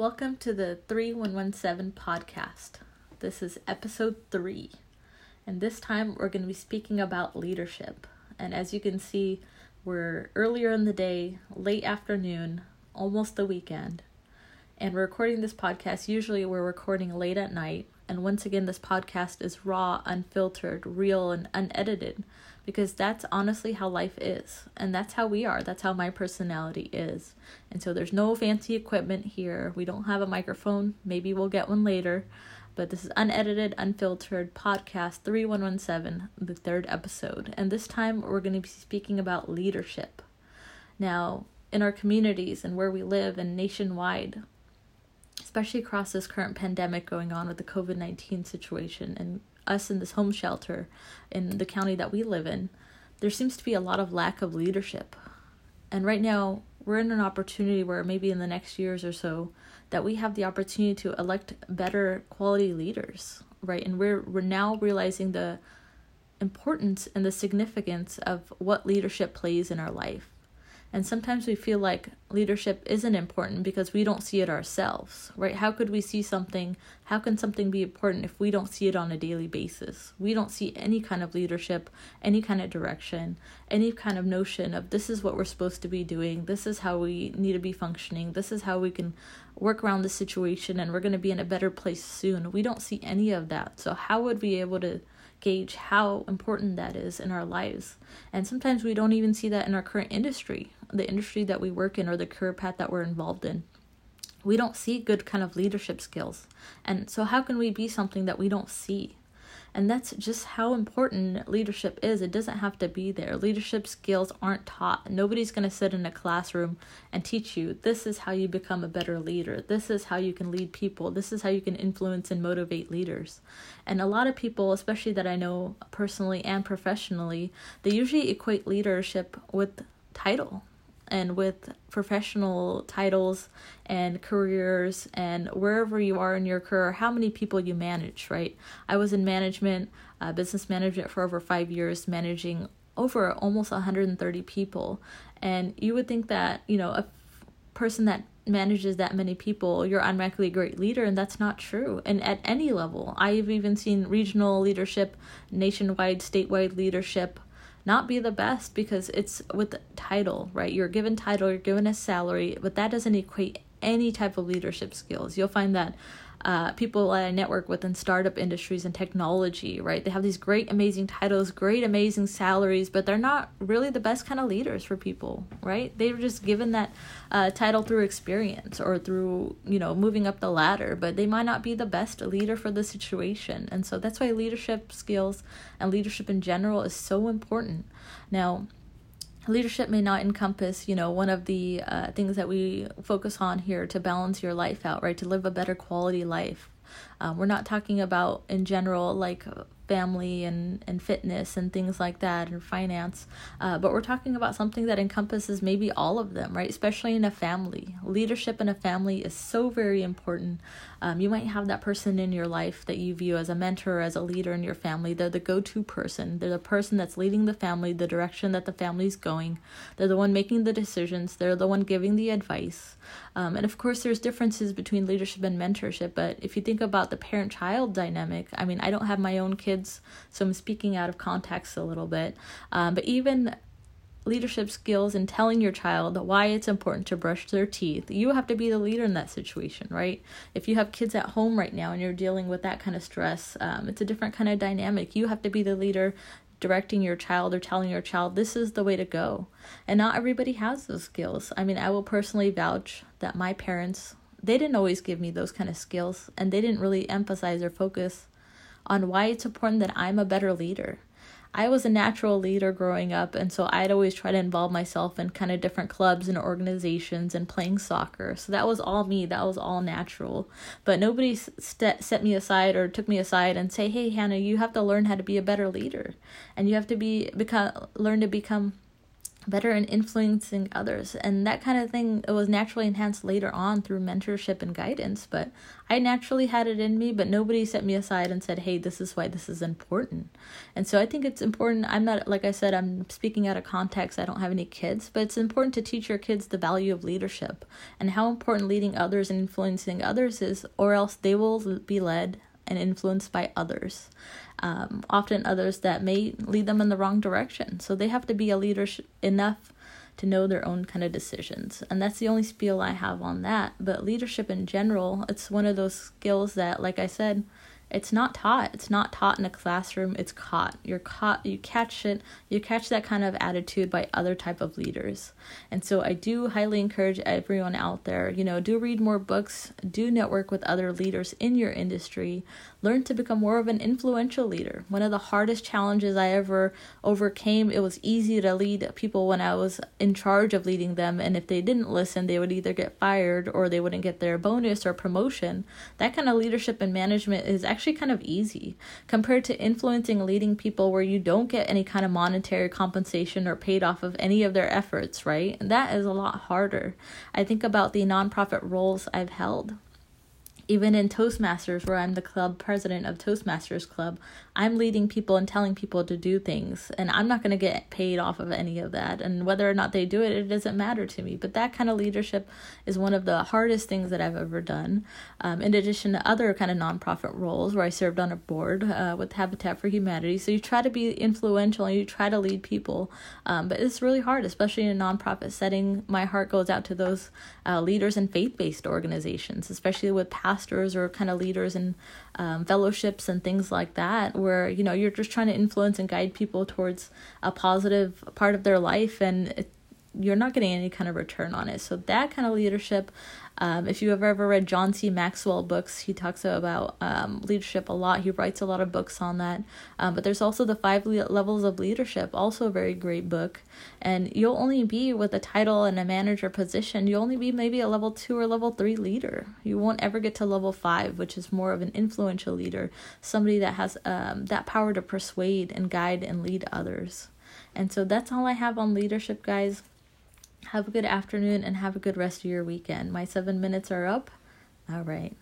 Welcome to the 3117 podcast. This is episode 3. And this time we're going to be speaking about leadership. And as you can see, we're earlier in the day, late afternoon, almost the weekend. And we're recording this podcast. Usually we're recording late at night. And once again, this podcast is raw, unfiltered, real, and unedited because that's honestly how life is. And that's how we are. That's how my personality is. And so there's no fancy equipment here. We don't have a microphone. Maybe we'll get one later. But this is unedited, unfiltered podcast 3117, the third episode. And this time we're going to be speaking about leadership. Now, in our communities and where we live and nationwide, especially across this current pandemic going on with the COVID 19 situation and us in this home shelter in the county that we live in, there seems to be a lot of lack of leadership. And right now, we're in an opportunity where maybe in the next years or so that we have the opportunity to elect better quality leaders, right? And we're we're now realizing the importance and the significance of what leadership plays in our life. And sometimes we feel like leadership isn't important because we don't see it ourselves, right? How could we see something? How can something be important if we don't see it on a daily basis? We don't see any kind of leadership, any kind of direction, any kind of notion of this is what we're supposed to be doing, this is how we need to be functioning, this is how we can work around the situation, and we're going to be in a better place soon. We don't see any of that. So, how would we be able to? gauge how important that is in our lives. And sometimes we don't even see that in our current industry, the industry that we work in or the career path that we're involved in. We don't see good kind of leadership skills. And so how can we be something that we don't see? And that's just how important leadership is. It doesn't have to be there. Leadership skills aren't taught. Nobody's going to sit in a classroom and teach you this is how you become a better leader. This is how you can lead people. This is how you can influence and motivate leaders. And a lot of people, especially that I know personally and professionally, they usually equate leadership with title and with professional titles and careers and wherever you are in your career, how many people you manage, right? I was in management, uh, business management for over five years, managing over almost 130 people. And you would think that, you know, a person that manages that many people, you're automatically a great leader, and that's not true. And at any level, I've even seen regional leadership, nationwide, statewide leadership not be the best because it's with title, right? You're given title, you're given a salary, but that doesn't equate any type of leadership skills. You'll find that uh, people I network with in startup industries and technology, right? They have these great, amazing titles, great, amazing salaries, but they're not really the best kind of leaders for people, right? They were just given that uh, title through experience or through, you know, moving up the ladder, but they might not be the best leader for the situation. And so that's why leadership skills and leadership in general is so important. Now, leadership may not encompass you know one of the uh, things that we focus on here to balance your life out right? To live a better quality life. Um, we're not talking about in general like family and, and fitness and things like that and finance. Uh, but we're talking about something that encompasses maybe all of them, right? Especially in a family. Leadership in a family is so very important. Um, you might have that person in your life that you view as a mentor, as a leader in your family. They're the go to person. They're the person that's leading the family, the direction that the family's going. They're the one making the decisions. They're the one giving the advice. Um, and of course, there's differences between leadership and mentorship. But if you think about the parent child dynamic, I mean, I don't have my own kids, so I'm speaking out of context a little bit. Um, but even leadership skills and telling your child why it's important to brush their teeth. You have to be the leader in that situation, right? If you have kids at home right now and you're dealing with that kind of stress, um, it's a different kind of dynamic. You have to be the leader directing your child or telling your child this is the way to go. And not everybody has those skills. I mean, I will personally vouch that my parents, they didn't always give me those kind of skills and they didn't really emphasize or focus on why it's important that I'm a better leader. I was a natural leader growing up, and so I'd always try to involve myself in kind of different clubs and organizations and playing soccer. So that was all me, that was all natural. But nobody st- set me aside or took me aside and say, "Hey, Hannah, you have to learn how to be a better leader, and you have to be become learn to become." Better in influencing others. And that kind of thing it was naturally enhanced later on through mentorship and guidance but i naturally had it in me but nobody set me aside and said hey this is why this is important. And so i think it's important i'm not like i said i'm speaking out of context i don't have any kids but it's important to teach your kids the value of leadership and how important leading others and influencing others is or else they will be led and influenced by others. Um, often others that may lead them in the wrong direction. So they have to be a leader enough to know their own kind of decisions. And that's the only spiel I have on that. But leadership in general, it's one of those skills that, like I said, it's not taught. It's not taught in a classroom. It's caught. You're caught. You catch it. You catch that kind of attitude by other type of leaders. And so i do highly encourage everyone out there you know do read more books. Do network with other leaders in your industry. Learn to become more of an influential leader. One of the hardest challenges i ever overcame it was easy to lead people when i was in charge of leading them. And if they didn't listen they would either get fired or they wouldn't get their bonus or promotion. That kind of leadership and management is actually actually kind of easy compared to influencing leading people where you don't get any kind of monetary compensation or paid off of any of their efforts, right? And that is a lot harder. I think about the nonprofit roles I've held even in Toastmasters, where I'm the club president of Toastmasters Club, I'm leading people and telling people to do things, and I'm not going to get paid off of any of that. And whether or not they do it, it doesn't matter to me. But that kind of leadership is one of the hardest things that I've ever done. Um, in addition to other kind of nonprofit roles where I served on a board uh, with Habitat for Humanity. So you try to be influential and you try to lead people, um, but it's really hard, especially in a nonprofit setting. My heart goes out to those uh, leaders in faith based organizations, especially with pastors or kind of leaders and um, fellowships and things like that, where you know you're just trying to influence and guide people towards a positive part of their life, and it, you're not getting any kind of return on it. So that kind of leadership um, if you have ever read John C. Maxwell books, he talks about um, leadership a lot. He writes a lot of books on that. Um, but there's also the five le- levels of leadership, also a very great book. And you'll only be with a title and a manager position. You'll only be maybe a level two or level three leader. You won't ever get to level five, which is more of an influential leader, somebody that has um, that power to persuade and guide and lead others. And so that's all I have on leadership, guys. Have a good afternoon and have a good rest of your weekend. My seven minutes are up. All right.